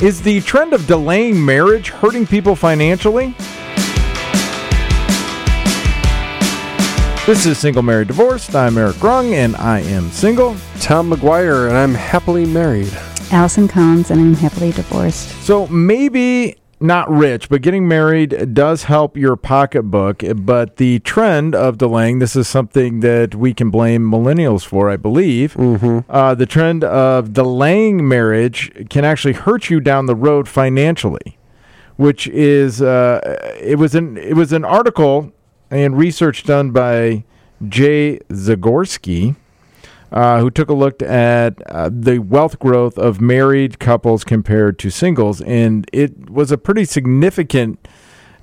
Is the trend of delaying marriage hurting people financially? This is Single Married Divorced. I'm Eric Grung, and I am single. Tom McGuire, and I'm happily married. Allison Collins, and I'm happily divorced. So maybe not rich, but getting married does help your pocketbook. But the trend of delaying, this is something that we can blame millennials for, I believe. Mm-hmm. Uh, the trend of delaying marriage can actually hurt you down the road financially, which is uh, it was an it was an article and research done by Jay Zagorsky uh, who took a look at uh, the wealth growth of married couples compared to singles, and it was a pretty significant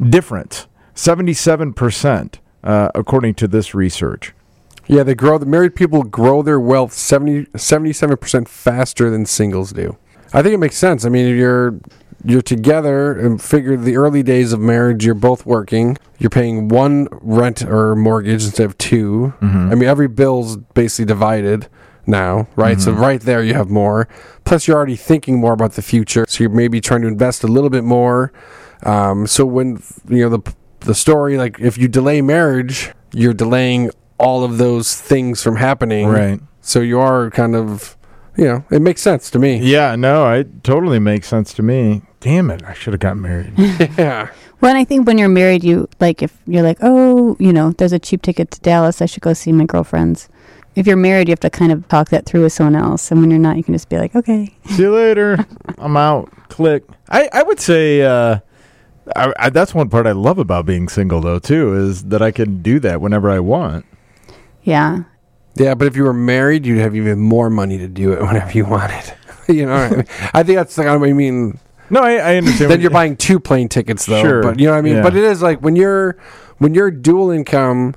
difference 77%, uh, according to this research. Yeah, they grow. The married people grow their wealth 70, 77% faster than singles do. I think it makes sense. I mean, if you're you're together and figure the early days of marriage, you're both working. You're paying one rent or mortgage instead of 2 Mm-hmm. I mean, every bill's basically divided now, right? So right there, you have more. Plus, you're already thinking more about the future. So you're maybe trying to invest a little bit more. Um, so when you know the the story, like if you delay marriage, you're delaying all of those things from happening. Right. So you are kind of, you know, it makes sense to me. Yeah, no, it totally makes sense to me. Damn it, I should have got married. Yeah. Well, and I think when you're married, you like if you're like, oh, you know, there's a cheap ticket to Dallas, I should go see my girlfriends. If you're married, you have to kind of talk that through with someone else, and when you're not, you can just be like, okay, See you later. I'm out. Click. I, I would say uh, I, I, that's one part I love about being single, though, too, is that I can do that whenever I want. yeah, Yeah, but if you were married, you'd have even more money to do it whenever you wanted. you know, what I, mean? I think that's like, I mean, No, I, I understand. then you're buying two plane tickets though. Sure, But you know what I mean? yeah. But it is like when you're when you're dual income,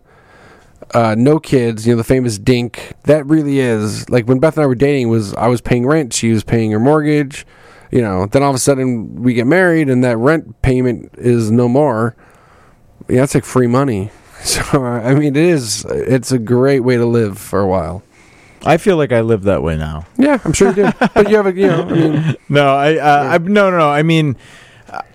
uh, no kids, you know, the famous dink, that really is like when Beth and I were dating was I was paying rent, she was paying her mortgage, you know, then all of a sudden we get married and that rent payment is no more. Yeah, that's like free money. So I mean it is it's a great way to live for a while. I feel like I live that way now. Yeah, I'm sure you do. but you have a you know, I mean No, I, uh, I no, no, no. I mean,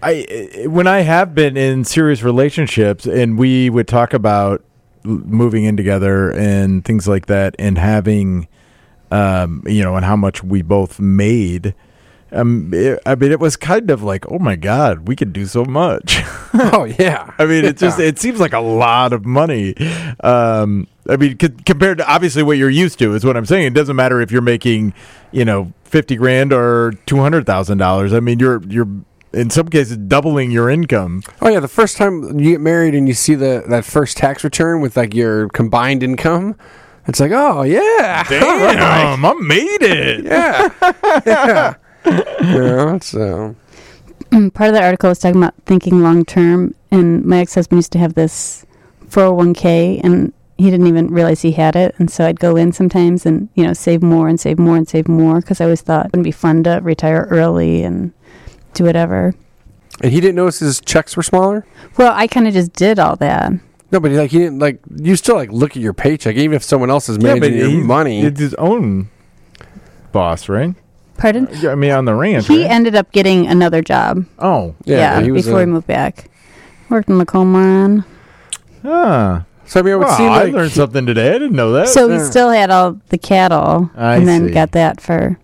I when I have been in serious relationships, and we would talk about moving in together and things like that, and having, um, you know, and how much we both made. Um, it, I mean, it was kind of like, oh my god, we could do so much. Oh yeah. I mean, it just Yeah. it seems like a lot of money. Um, I mean, c- compared to obviously what you're used to is what I'm saying. It doesn't matter if you're making, you know, fifty grand or two hundred thousand dollars. I mean, you're you're in some cases doubling your income. Oh yeah, the first time you get married and you see the that first tax return with like your combined income, it's like, oh yeah, Damn, I made it. yeah, yeah. you know, so mm, part of the article is talking about thinking long term, and my ex husband used to have this 401k, and he didn't even realize he had it, and so I'd go in sometimes and you know save more and save more and save more because I always thought it would be fun to retire early and do whatever. and he didn't notice his checks were smaller. Well, I kind of just did all that. No, but he, like he didn't like you still like look at your paycheck even if someone else is managing your he's- money. It's his own boss, right? Pardon? Yeah, I mean, on the ranch. He right? ended up getting another job. oh, Yeah, he before a- he moved back. Worked in the coal mine. ah. So I mean, it would Wow, seem I like learned something today. I didn't know that. So he still had all the cattle I and then see. got that for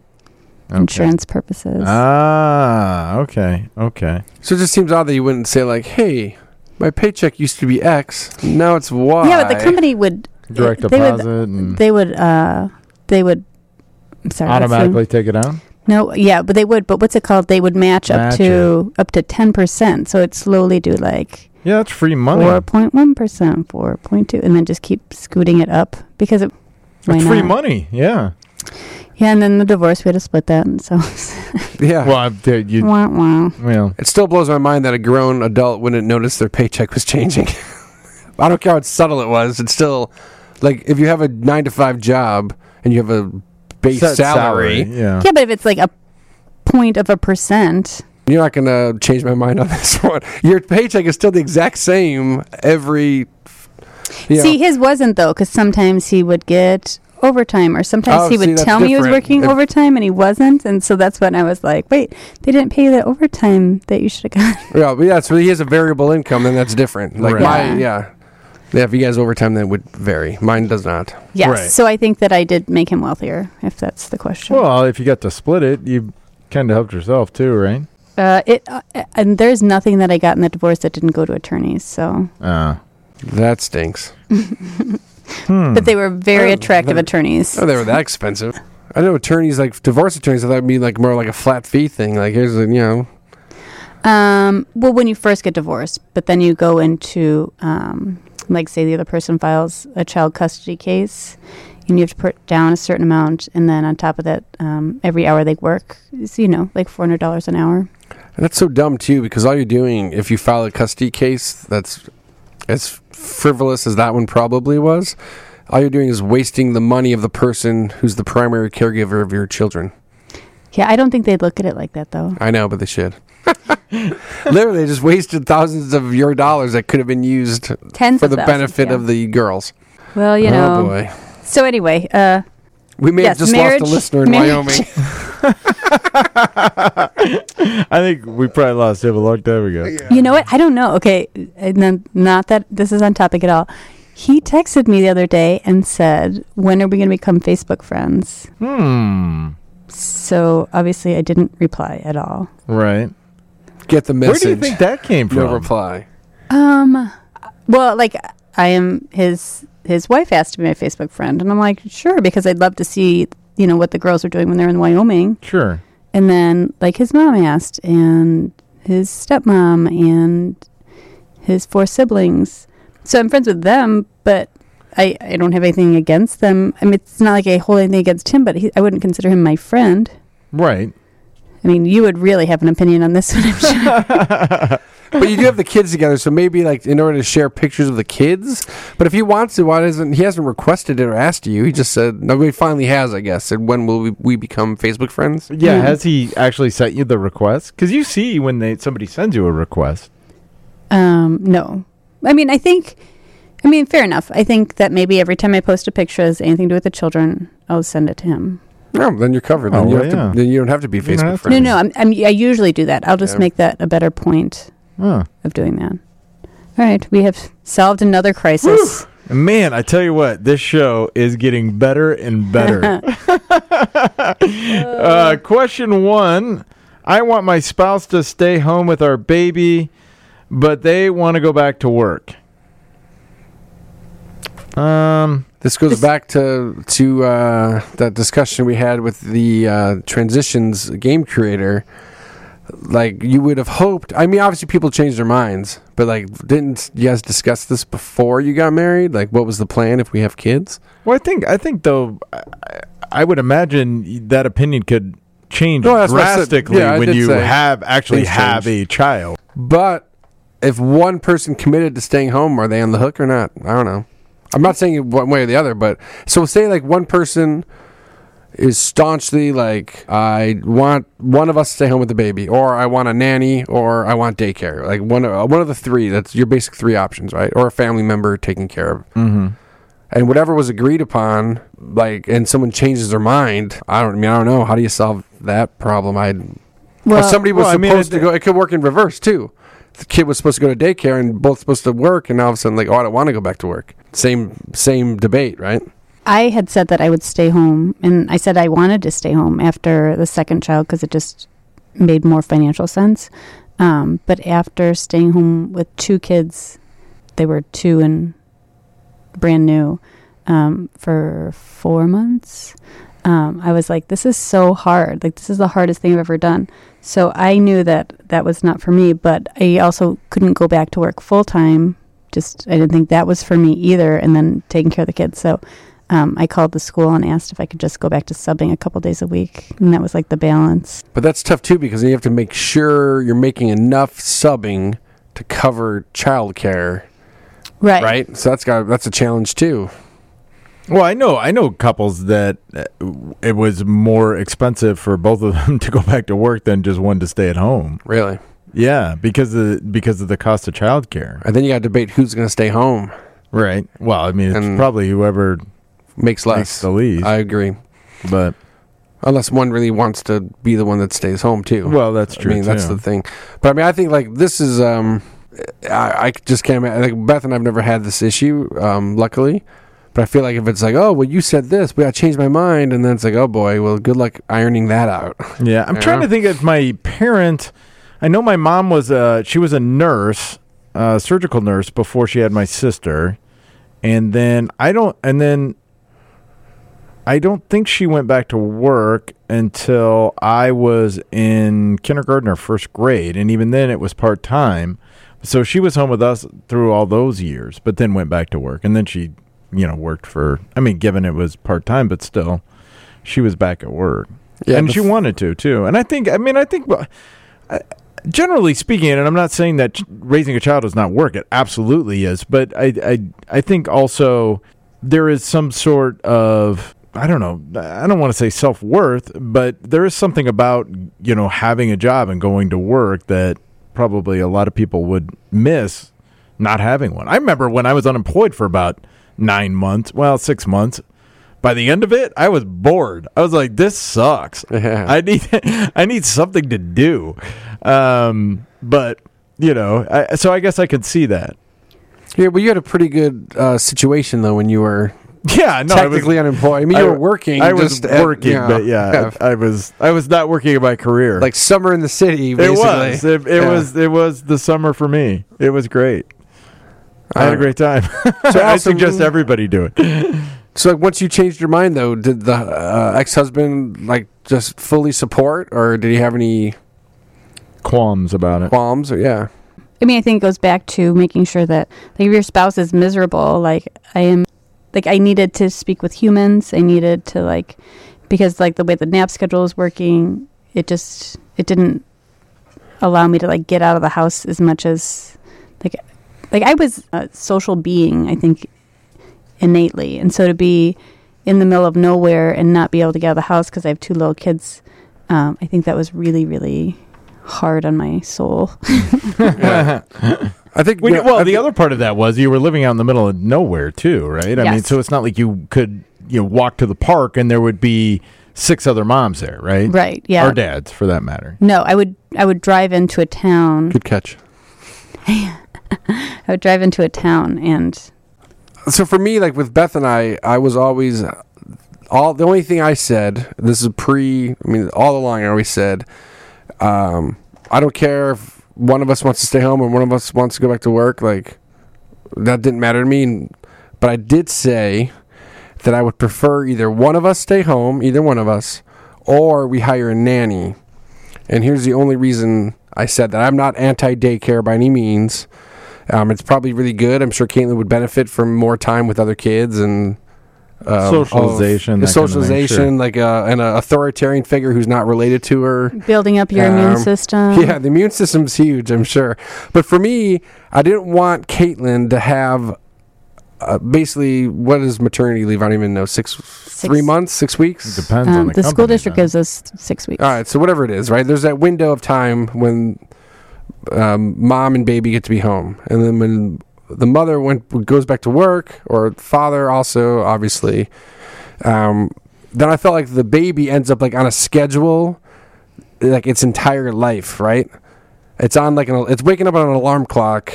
Okay. insurance purposes. Ah, okay, okay. so. It just seems odd that you wouldn't say like, hey, my paycheck used to be X, now it's Y. Yeah, but the company would Direct they deposit Would, and they would. Uh, they would. I'm sorry. what's the- automatically take it out. No, yeah, but they would. But what's it called? They would match, Match up to up to ten percent. So it slowly do like Yeah, that's free money. four point one percent, four point two, and then just keep scooting it up because it. Why That's free not? money. Yeah. Yeah, and then the divorce we had to split that, and so yeah. Well, I- there uh, you. wah, wah. Well, It still blows my mind that a grown adult wouldn't notice their paycheck was changing. I don't care how subtle it was. It's still like if you have a nine to five job and you have a base set salary, Yeah. yeah, but if it's like a point of a percent, you're not going to change my mind on this one. Your paycheck is still the exact same every. You know, See, his wasn't though, because sometimes he would get overtime, or sometimes Oh, he see, would that's tell me he was different. working If- overtime and he wasn't, and so that's when I was like, wait, they didn't pay you the overtime that you should have got. Yeah, but yeah. So he has a variable income, then that's different. Like Right. my Yeah. yeah. Yeah, if he has overtime, then it would vary. Mine does not. yes, Right. so I think that I did make him wealthier, if that's the question. Well, if you got to split it, you kind of helped yourself too, right? Uh, it uh, and there's nothing that I got in the divorce that didn't go to attorneys. So, Uh, That stinks. hmm. but they were very Oh, attractive they're- attorneys. Oh, they were that expensive. I know attorneys like divorce attorneys. I thought it'd be like more like a flat fee thing. Like here's a, you know Um, well, when you first get divorced, but then you go into, um, like, say the other person files a child custody case, and you have to put down a certain amount, and then on top of that, um, every hour they work is, you know, like four hundred dollars an hour. And that's so dumb too, because all you're doing, if you file a custody case that's as frivolous as that one probably was, all you're doing is wasting the money of the person who's the primary caregiver of your children. Yeah, I don't think they'd look at it like that though. I know, but they should. Literally, just wasted thousands of your dollars that could have been used Tens for the thousands, benefit yeah. of the girls. Well, you oh know. boy, So anyway, uh, we may Yes, have just marriage- lost a listener in marriage- Wyoming. I think we probably lost him a long time ago. You know what? I don't know. Okay, and then not that this is on topic at all. He texted me the other day and said, "When are we going to become Facebook friends?" Hmm. So obviously, I didn't reply at all. Right. Get the message. Where do you think that came from? no from? reply. Um, well, like I am his his wife asked to be my Facebook friend, and I'm like, sure, because I'd love to see you know what the girls are doing when they're in Wyoming. Sure. And then like his mom asked, and his stepmom, and his four siblings. So I'm friends with them, but I I don't have anything against them. I mean, it's not like I hold anything against him, but he, I wouldn't consider him my friend. Right. I mean, you would really have an opinion on this one, I'm sure. but you do have the kids together, so maybe like in order to share pictures of the kids. But if he wants to, why doesn't he hasn't requested it or asked you? He just said no. He finally has, I guess. And when will we, we become Facebook friends? Yeah. Hmm. Has he actually sent you the request? Because you see when they somebody sends you a request. Um, no. I mean, I think, I mean, fair enough. I think that maybe every time I post a picture has anything to do with the children, I'll send it to him. No, then you're covered. Oh, Then you well, have yeah. to. Then you don't have to be You Facebook to. friends. No, no, I'm, I'm, I usually do that. I'll just Yeah. make that a better point Huh. of doing that. All right, we have solved another crisis. Man, I tell you what, this show is getting better and better. uh, question one I want my spouse to stay home with our baby, but they want to go back to work. Um, This goes This- back to to uh, that discussion we had with the uh, transitions game creator. Like you would have hoped. I mean, obviously people change their minds, but like, didn't you guys discuss this before you got married? Like, what was the plan if we have kids? well, I think I think though, I, I would imagine that opinion could change No, that's what I said. drastically Yeah, when you have actually have a child. But if one person committed to staying home, are they on the hook or not? I don't know. I'm not saying one way or the other, but so say like one person is staunchly like I want one of us to stay home with the baby, or I want a nanny, or I want daycare. Like one uh, one of the three. That's your basic three options, right? Or a family member taking care of. Mm-hmm. And whatever was agreed upon, like, and someone changes their mind. I don't I mean I don't know. How do you solve that problem? I Well, or somebody was well, I mean, supposed it- to go. It could work in reverse too. The kid was supposed to go to daycare and both supposed to work, and now all of a sudden, like, oh, I don't want to go back to work. Same, same debate, right? I had said that I would stay home, and I said I wanted to stay home after the second child because it just made more financial sense. Um, but after staying home with two kids, they were two and brand new um, for four months. Um, I was like, this is so hard. Like, this is the hardest thing I've ever done. So I knew that that was not for me, but I also couldn't go back to work full time. Just, I didn't think that was for me either. And then taking care of the kids. So um, I called the school and asked if I could just go back to subbing a couple days a week. And that was like the balance. But that's tough too because you have to make sure you're making enough subbing to cover childcare, Right. right? So that's got that's a challenge too. Well, I know I know couples that uh, it was more expensive for both of them to go back to work than just one to stay at home. Really, Yeah, because of because of the cost of childcare. and then you got to debate who's going to stay home. Right. Well, I mean, it's And- probably whoever makes less. makes the least. I agree. but Unless one really wants to be the one that stays home too. well, that's true. I mean, that's the thing. But I mean, I think like this is. um I, I just can't. Like Beth and I've never had this issue, um, luckily. But I feel like if it's like, oh, well, you said this, but I changed my mind, and then it's like, oh boy, well, good luck ironing that out. Yeah, I'm trying to think if my parent. I know my mom was a she was a nurse, a surgical nurse before she had my sister, and then I don't, and then I don't think she went back to work until I was in kindergarten or first grade, and even then it was part time. So she was home with us through all those years, but then went back to work, and then she, you know, worked for. I mean, given it was part time, but still, she was back at work and but she wanted to too. And I think, I mean, I think, generally speaking, and I'm not saying that raising a child is not work. It absolutely is. But I, I, I think also there is some sort of, I don't know, I don't want to say self worth, but there is something about you know having a job and going to work that probably a lot of people would miss not having one. I remember when I was unemployed for about nine months, well, six months. By the end of it, I was bored. I was like, "This sucks. Yeah. I need, I need something to do." Um, but you know, I, so I guess I could see that. Yeah, but you had a pretty good uh, situation though when you were Yeah, no, I was- technically unemployed. I mean, you w- were working. I was just at, working, you know, but yeah, I, I was, I was not working in my career. like summer in the city. it was, it, it Yeah. was, it was the summer for me. It was great. I had a Uh, great time. So I Allison- suggest everybody do it. So like, once you changed your mind though, did the uh, ex-husband like just fully support, or did he have any Qualms about it. qualms? Or yeah, I mean, I think it goes back to making sure that like if your spouse is miserable, like I am, like I needed to speak with humans. I needed to like because like the way the nap schedule is working, it just it didn't allow me to like get out of the house as much as like like I was a social being. I think innately, and so to be in the middle of nowhere and not be able to get out of the house because I have two little kids, um, I think that was really really hard on my soul. I think. Well, you know, well, I the think- other part of that was you were living out in the middle of nowhere too, right? I mean, so it's not like you could you know walk to the park and there would be six other moms there, right? Right. Yeah. Or dads, for that matter. No, I would I would drive into a town. good catch. I would drive into a town and So for me, like with Beth and I, I was always all the only thing I said. This is pre. I mean, all along I always said, um, I don't care if one of us wants to stay home and one of us wants to go back to work. Like that didn't matter to me. But I did say that I would prefer either one of us stay home, either one of us, or we hire a nanny. And here's the only reason I said that. I'm not anti daycare by any means. Um, it's probably really good. I'm sure Caitlin would benefit from more time with other kids and um, Socialization, of- that kind of thing, socialization, like a, an authoritarian figure who's not related to her. building up your immune Um, system. Yeah, the immune system's huge, I'm sure. But for me, I didn't want Caitlin to have uh, basically what is maternity leave? I don't even know. Six, three months, six weeks. It depends on Um, the, the school district though. gives us six weeks. All right, so whatever it is, right? There's that window of time when um, mom and baby get to be home, and then when the mother went goes back to work, or father also, obviously. Um, then I felt like the baby ends up like on a schedule, like its entire life, right? It's on like an it's waking up on an alarm clock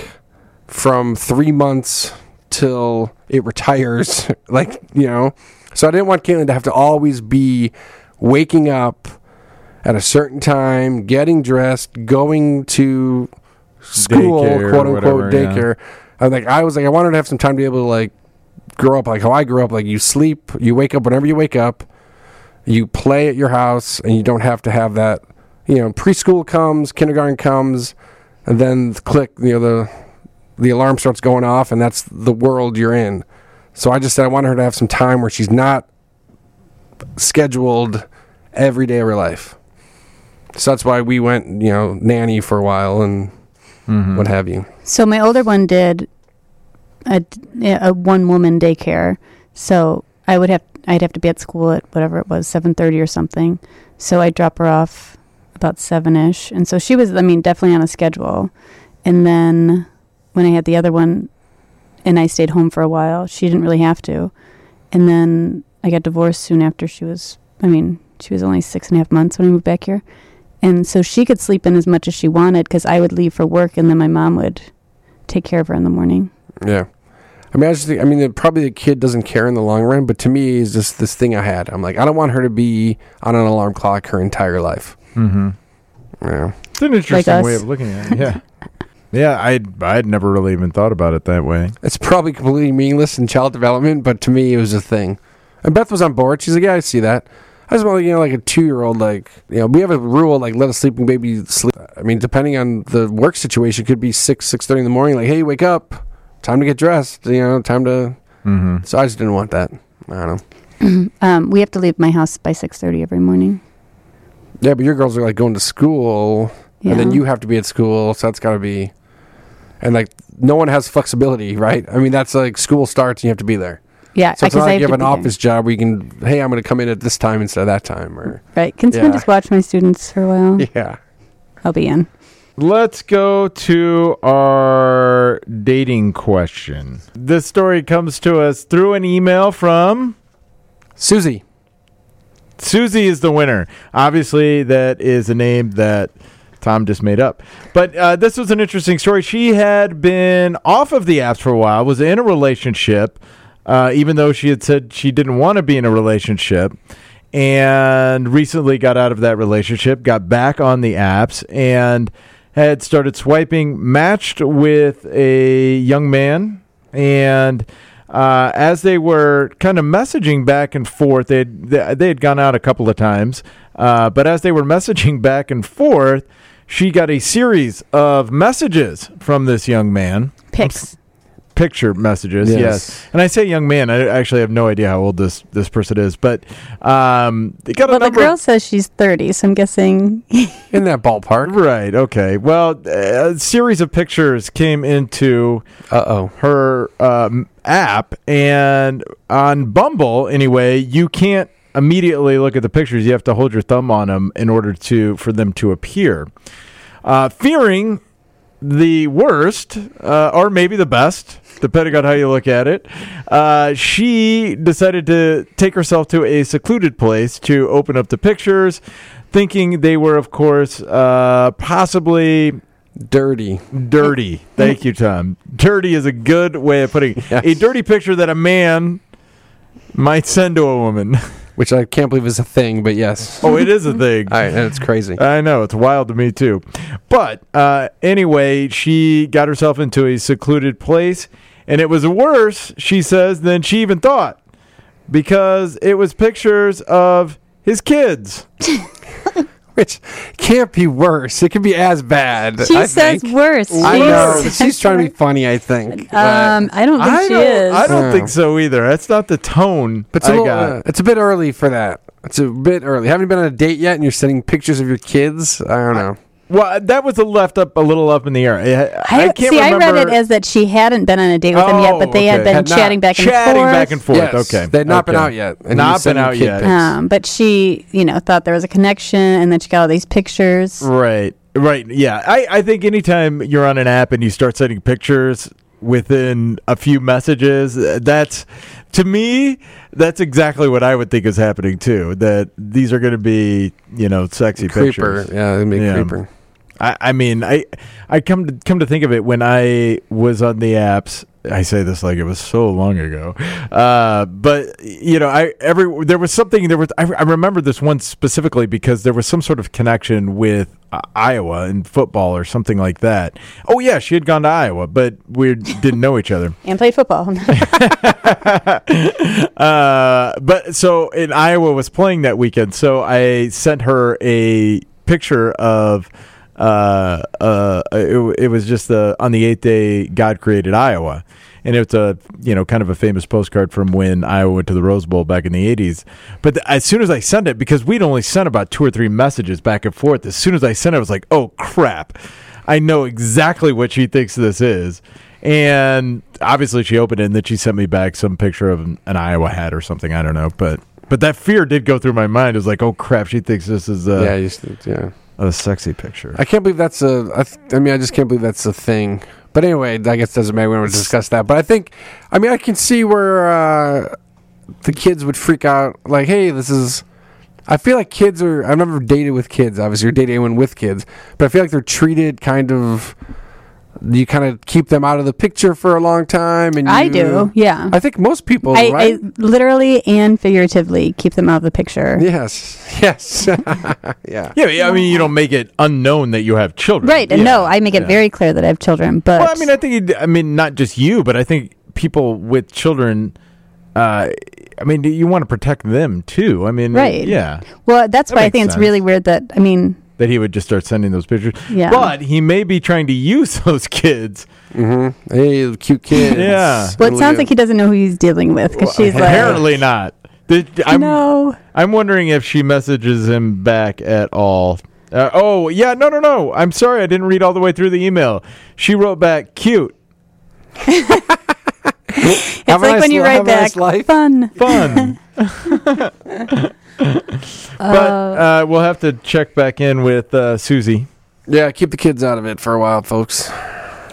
from three months till it retires, like you know. So I didn't want Caitlin to have to always be waking up at a certain time, getting dressed, going to school, Daycare quote unquote whatever, yeah. daycare. I was like, I was like, I wanted to have some time to be able to like grow up like how I grew up. Like you sleep, you wake up whenever you wake up, you play at your house, and you don't have to have that. You know, preschool comes, kindergarten comes, and then click. You know the the alarm starts going off, and that's the world you're in. So I just said I wanted her to have some time where she's not scheduled every day of her life. So that's why we went, you know, nanny for a while and Mhm. what have you. So my older one did a, a one woman daycare. So I would have I'd have to be at school at whatever it was seven thirty or something. So I'd drop her off about seven ish, and so she was I mean definitely on a schedule. And then when I had the other one, and I stayed home for a while, she didn't really have to. and then I got divorced soon after she was. I mean, she was only six and a half months when I moved back here, and so she could sleep in as much as she wanted because I would leave for work, and then my mom would take care of her in the morning. Yeah. I mean, I just think, I mean, the- probably the kid doesn't care in the long run, but to me, is just this thing I had. I'm like, I don't want her to be on an alarm clock her entire life. Mm-hmm. Yeah. It's an interesting us. way of looking at it. Yeah. yeah, I I'd never really even thought about it that way. It's probably completely meaningless in child development, but to me, it was a thing. And Beth was on board. She's like, yeah, I see that. I just want, you know, like a two year old, like, you know, we have a rule, like, let a sleeping baby sleep. I mean, depending on the work situation, it could be 6, 6.30 in the morning, like, hey, wake up. Time to get dressed, you know, time to. Mm-hmm. So I just didn't want that. I don't know. um, we have to leave my house by six thirty every morning. Yeah, but your girls are like going to school, Yeah. and then you have to be at school, so that's got to be. And like, no one has flexibility, right? I mean, that's like school starts and you have to be there. Yeah, So it's 'cause not I like you to have an be there. office job where you can, hey, I'm going to come in at this time instead of that time, or Right? Can someone Yeah. just watch my students for a while? yeah. I'll be in. Let's go to our dating question. This story comes to us through an email from Susie. Susie is the winner. Obviously, that is a name that Tom just made up. But uh, this was an interesting story. She had been off of the apps for a while, was in a relationship, uh, even though she had said she didn't want to be in a relationship, and recently got out of that relationship, got back on the apps, and had started swiping, matched with a young man, and uh, as they were kind of messaging back and forth, they they had gone out a couple of times, uh, but as they were messaging back and forth, she got a series of messages from this young man, Pics. Picture messages. Yes, Yes. and I say young man. I actually have no idea how old this this person is, but um, they got a Well, the girl of, says she's thirty, so I'm guessing. In that ballpark. Right. Okay. Well, a series of pictures came into Uh oh. her um, app, and on Bumble, anyway, you can't immediately look at the pictures. You have to hold your thumb on them in order to for them to appear. Uh, fearing the worst, uh, or maybe the best, depending on how you look at it, uh, she decided to take herself to a secluded place to open up the pictures, thinking they were, of course, uh, possibly Dirty. dirty. Thank you, Tom. Dirty is a good way of putting it. Yes. a dirty picture that a man might send to a woman. Which I can't believe is a thing, but yes. oh, it is a thing. And it's crazy. I know it's wild to me too, but uh, anyway, she got herself into a secluded place, and it was worse, she says, than she even thought, because it was pictures of his kids. Which can't be worse. It could be as bad. She I says think. worse. I know. She's trying to be funny, I think. Um, I don't think I she don't, is. I don't think so either. That's not the tone But it's a, I little, got. uh, it's a bit early for that. It's a bit early. Haven't you been on a date yet, and you're sending pictures of your kids. I don't know. Well, that was a left up a little up in the air. I, I, I, can't see. remember. I read it as that she hadn't been on a date with him yet, Oh, but they okay. had been Had chatting back and chatting forth. back and forth. Yes, Okay, they'd not been out yet. and Not been out yet. Um, but she, you know, thought there was a connection, and then she got all these pictures. Right. Right. Yeah. I, I think anytime you're on an app and you start sending pictures within a few messages, uh, that's to me, that's exactly what I would think is happening too. That these are going to be, you know, sexy creeper. pictures. Yeah, it'd be Yeah. creeper. I, I mean, I I come to come to think of it when I was on the apps. I say this like it was so long ago, uh, but you know, I every there was something there was. I, I remember this one specifically because there was some sort of connection with uh, Iowa and football or something like that. Oh yeah, she had gone to Iowa, but we didn't know each other. And played football. uh, but so in Iowa was playing that weekend, so I sent her a picture of uh uh it, it was just the on the eighth day God created Iowa. And it's a you know kind of a famous postcard from when Iowa went to the Rose Bowl back in the '80s. But th- as soon as I sent it, because we'd only sent about two or three messages back and forth, as soon as I sent it, I was like, "Oh crap! I know exactly what she thinks this is." And obviously, she opened it, and then she sent me back some picture of an, an Iowa hat or something. I don't know, but but that fear did go through my mind. It was like, "Oh crap! She thinks this is a, yeah, you yeah. A sexy picture." I can't believe that's a. I, th- I mean, I just can't believe that's a thing. But anyway, I guess doesn't matter. We don't discuss that. But I think, I mean, I can see where uh, the kids would freak out. Like, hey, this is. I feel like kids are. I've never dated with kids. Obviously, you're dating anyone with kids, but I feel like they're treated kind of. You kind of keep them out of the picture for a long time, and you, I do. Yeah. I think most people, I, right? I literally and figuratively keep them out of the picture. yes, yes, yeah. Yeah, yeah, I mean, you don't make it unknown that you have children. Right. And Yeah, no, I make it yeah. very clear that I have children. But Well, I mean, I think, I mean, not just you, but I think people with children, uh, I mean, you want to protect them too. I mean, Right. Yeah. well, that's That why I makes think it's really weird that I mean, That he would just start sending those pictures. Yeah. But he may be trying to use those kids. Mm-hmm. Hey, cute kids. Yeah. well, it sounds like he doesn't know who he's dealing with because she's like, Apparently not. The- I'm, no. I'm wondering if she messages him back at all. Uh, oh, yeah, no, no, no. I'm sorry. I didn't read all the way through the email. She wrote back, cute, It's Have like nice when you write have a nice back, life. fun. fun. but uh, we'll have to check back in with uh, Susie. Yeah, keep the kids out of it for a while, folks.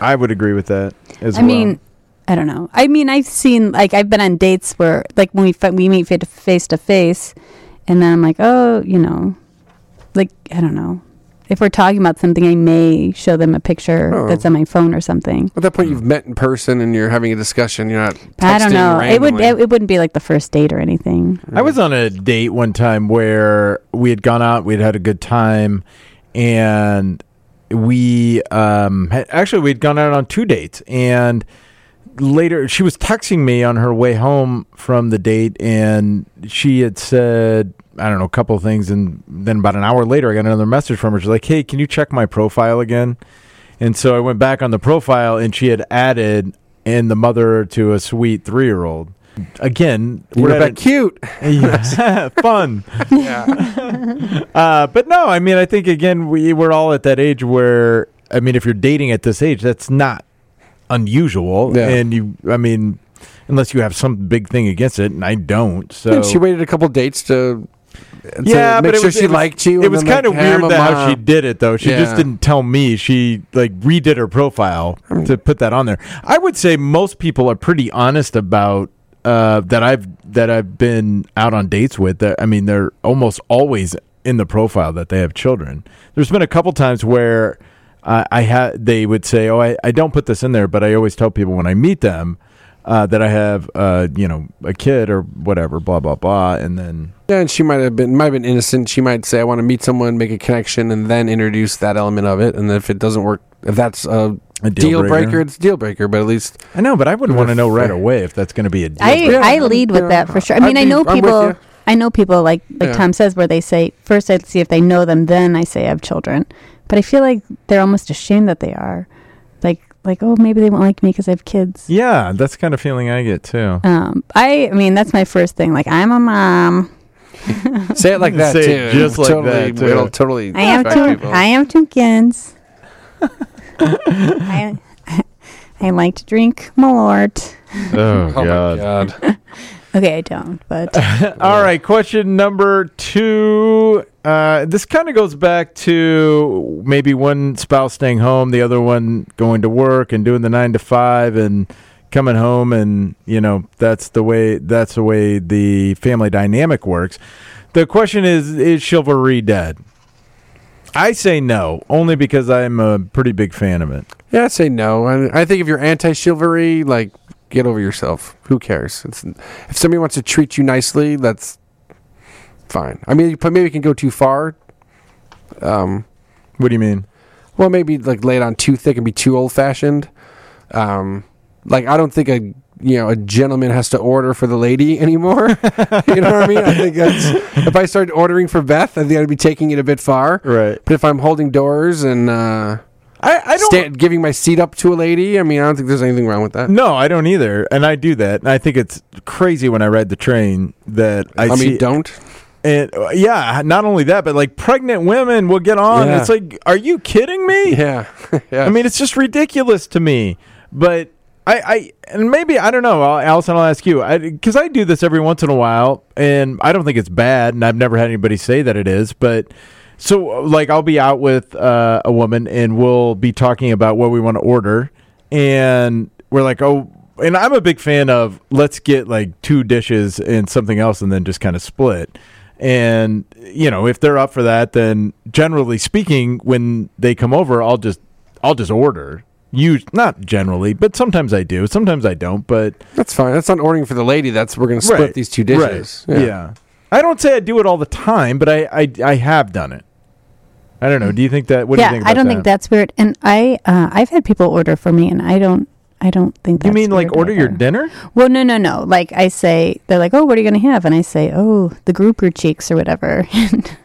I would agree with that as I well. mean, I don't know. I mean, I've seen like I've been on dates where like when we fi- we meet face to face, and then I'm like, oh, you know, like I don't know. If we're talking about something, I may show them a picture Oh. that's on my phone or something. At that point, you've met in person and you're having a discussion. You're not. I don't texting know. It would. It, it, wouldn't be like the first date or anything. I was on a date one time where we had gone out, we'd had a good time, and we um, had, actually we'd gone out on two dates. And later, she was texting me on her way home from the date, and she had said, I don't know, a couple of things, and then about an hour later, I got another message from her. She's like, "Hey, can you check my profile again?" And so I went back on the profile, and she had added in the mother to a sweet three-year-old. Again, You we're wrote at cute. yeah, fun. Yeah. Uh, but no, I mean, I think again, we we're all at that age where, I mean, if you're dating at this age, that's not unusual. Yeah. And you, I mean, unless you have some big thing against it, and I don't. So and she waited a couple dates to. Yeah, make but it sure was, she was- liked you. It was kind of like, weird that how she did it, though. She just didn't tell me. She like redid her profile to put that on there. I would say most people are pretty honest about uh, that. I've that I've been out on dates with. That I mean, they're almost always in the profile that they have children. There's been a couple times where uh, I had they would say, "Oh, I, I don't put this in there," but I always tell people when I meet them. Uh, that I have, uh, you know, a kid or whatever, blah blah blah, and then Yeah, and she might have been might have been innocent. She might say, "I want to meet someone, make a connection, and then introduce that element of it." And if it doesn't work, if that's a, a deal, breaker. it's a deal breaker. But at least I know, but I wouldn't want to know right fair. away if that's going to be a deal. I breaker. I I'm- lead with yeah, that for sure. I mean, I be- know I'm with people. I know people like like Yeah. Tom says where they say first I'd see if they know them, then I say I have children. But I feel like they're almost ashamed that they are, like like oh maybe they won't like me because I have kids. yeah, that's the kind of feeling I get too. Um, I I mean that's my first thing. Like I'm a mom. say it like that Say too. it just like totally, that, too. It'll totally. I have affect two. people. I have two kids. I I like to drink Malort. Oh, Oh God. my god! Okay, I don't, but All right, question number two. Uh, this kind of goes back to maybe one spouse staying home, the other one going to work and doing the nine to five and coming home, and you know that's the way that's the way the family dynamic works. The question is: Is chivalry dead? I say no, only because I'm a pretty big fan of it. Yeah, I'd say no. I, I think if you're anti-chivalry, like get over yourself. Who cares? It's, if somebody wants to treat you nicely, that's fine. I mean, you maybe it can go too far. Um, What do you mean? well, maybe like lay it on too thick and be too old-fashioned. Um, like I don't think a you know a gentleman has to order for the lady anymore. you know what I mean? I think that's if I started ordering for Beth, I think I'd be taking it a bit far. Right. But if I'm holding doors and uh, I, I don't. sta- giving my seat up to a lady, I mean, I don't think there's anything wrong with that. No, I don't either, and I do that. And I think it's crazy when I ride the train that I, I, mean, see. don't. and uh, yeah, not only that, but like pregnant women will get on. Yeah. It's like, are you kidding me? Yeah, yeah. I mean, it's just ridiculous to me. But I, I and maybe I don't know, Allison. I'll ask you because I, do this every once in a while, and I don't think it's bad, and I've never had anybody say that it is. But so, like, I'll be out with uh, a woman, and we'll be talking about what we want to order, and we're like, oh. and I'm a big fan of let's get like two dishes and something else, and then just kind of split. And you know, if they're up for that, then generally speaking, when they come over, I'll just I'll just order. You not generally, but sometimes I do. Sometimes I don't. But That's fine. That's not ordering for the lady. That's we're gonna split Right. these two dishes. Right. Yeah. I don't say I do it all the time, but I I, I have done it. I don't know. Do you think that? What yeah, do you think? I don't think that's weird. And I, uh, I've had people order for me, and I don't, I don't think. That's You mean like order your dinner? Well, no, no, no. Like I say, they're like, "Oh, what are you going to have?" And I say, "Oh, the grouper cheeks or whatever." and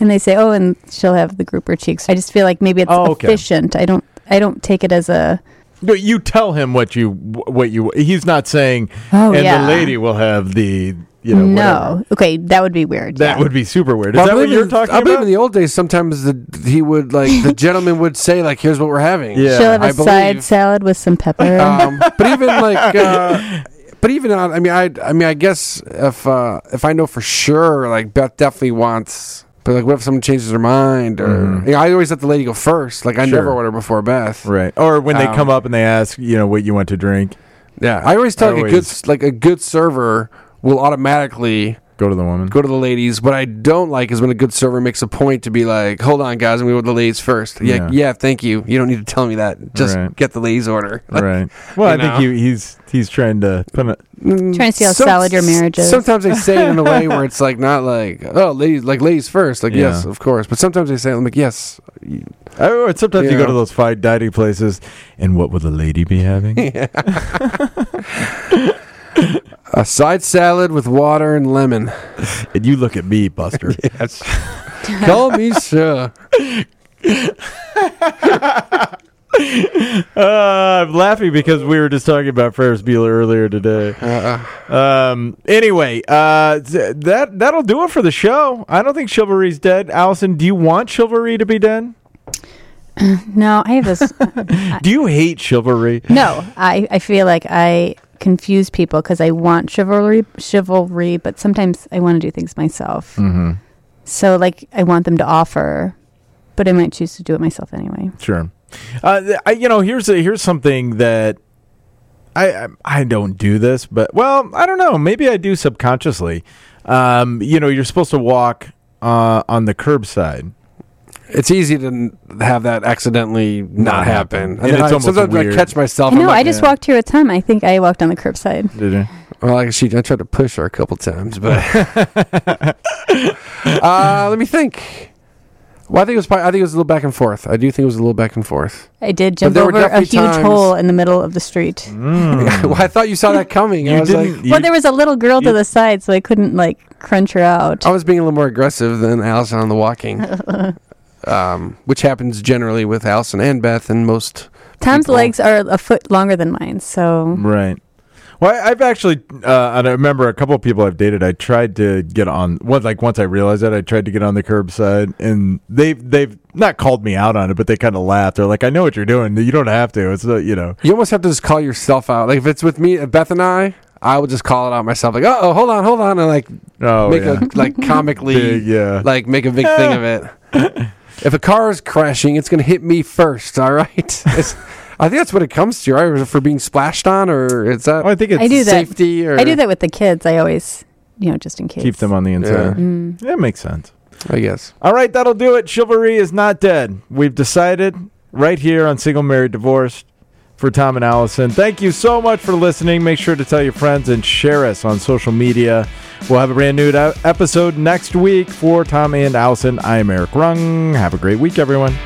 and they say, "Oh, and she'll have the grouper cheeks." I just feel like maybe it's Oh, okay. efficient. I don't, I don't take it as a. No, you tell him what you what you. He's not saying, Oh and yeah. the lady will have the you know no, whatever. okay, that would be weird. That yeah. would be super weird. Is Well, I that what believe you're in- talking I believe about? in the old days, sometimes the he would like the gentleman would say like, "Here's what we're having." Yeah. She'll have a I side believe. salad with some pepper. Um, but even like, uh, but even on, I mean, I, I mean, I guess if uh, if I know for sure, like Beth definitely wants. But like, what if someone changes their mind? Or Mhm. you know, I always let the lady go first. Like, I Sure. never order before Beth. right. Or when they Um, come up and they ask, you know, what you want to drink, Yeah, I always tell I like a good like a good server will automatically go to the woman. go to the ladies. What I don't like is when a good server makes a point to be like, "Hold on, guys, I'm going to the ladies first. Yeah, Yeah. yeah, thank you. You don't need to tell me that. Just Right. get the ladies order. right. Well, I you think he, he's he's trying to put a, Trying to see how some- solid your marriage is. Sometimes they say it in a way where it's like not like oh ladies like ladies first like yes of course but sometimes they say I'm like yes Oh, and sometimes you Yeah. go to those fine dining places, and what would the lady be having? a side salad with water and lemon and you look at me, Buster. yes call me sir Uh, I'm laughing because we were just talking about Ferris Bueller earlier today. uh, Um. Anyway, uh, th- that that'll do it for the show. I don't think chivalry's dead. Allison, do you want chivalry to be dead? no, I have this. Do you hate chivalry? no, I, I feel like I confuse people because I want chivalry, chivalry, but sometimes I want to do things myself. Mm-hmm. So, like, I want them to offer, but I might choose to do it myself anyway. Sure. Uh, I, you know, here's a, here's something that I, I I don't do this, but well, I don't know. Maybe I do subconsciously. Um, you know, you're supposed to walk uh, on the curbside. It's easy to have that accidentally not, Not happen happen. and, And it's I, almost sometimes weird. I catch myself No, I'm like, I just yeah. walked here a time. I think I walked on the curbside. Did you? well like she I tried to push her a couple times but uh, let me think well I think it was probably, I think it was a little back and forth I do think it was a little back and forth I did jump over a huge times- hole in the middle of the street. Mm. well I thought you saw that coming I You was didn't. like you- well, there was a little girl to the side, so I couldn't like crunch her out. I was being a little more aggressive than Allison on the walking, um, which happens generally with Allison and Beth and most. Tom's people. legs are a foot longer than mine, so Right. Well, I- I've actually, uh, I remember a couple of people I've dated. I tried to get on. What like once I realized that I tried to get on the curbside, and they've they've not called me out on it, but they kind of laughed. They're like, "I know what you're doing. You don't have to. It's uh, you know." You almost have to just call yourself out. Like if it's with me, Beth and I, I would just call it out myself. Like, oh, hold on, hold on, and like Oh make yeah. a like comically, Big, yeah. like make a big thing of it. if a car is crashing, it's gonna hit me first. All right. I think that's what it comes to, right? For being splashed on, or is that Oh, I think it's I do that. safety? Or I do that with the kids. I always, you know, just in case. keep them on the inside. Mm. Yeah, makes sense. I guess. All right, that'll do it. Chivalry is not dead. We've decided right here on Single Married Divorced for Tom and Allison. Thank you so much for listening. Make sure to tell your friends and share us on social media. We'll have a brand new episode next week for Tom and Allison. I am Eric Rung. Have a great week, everyone.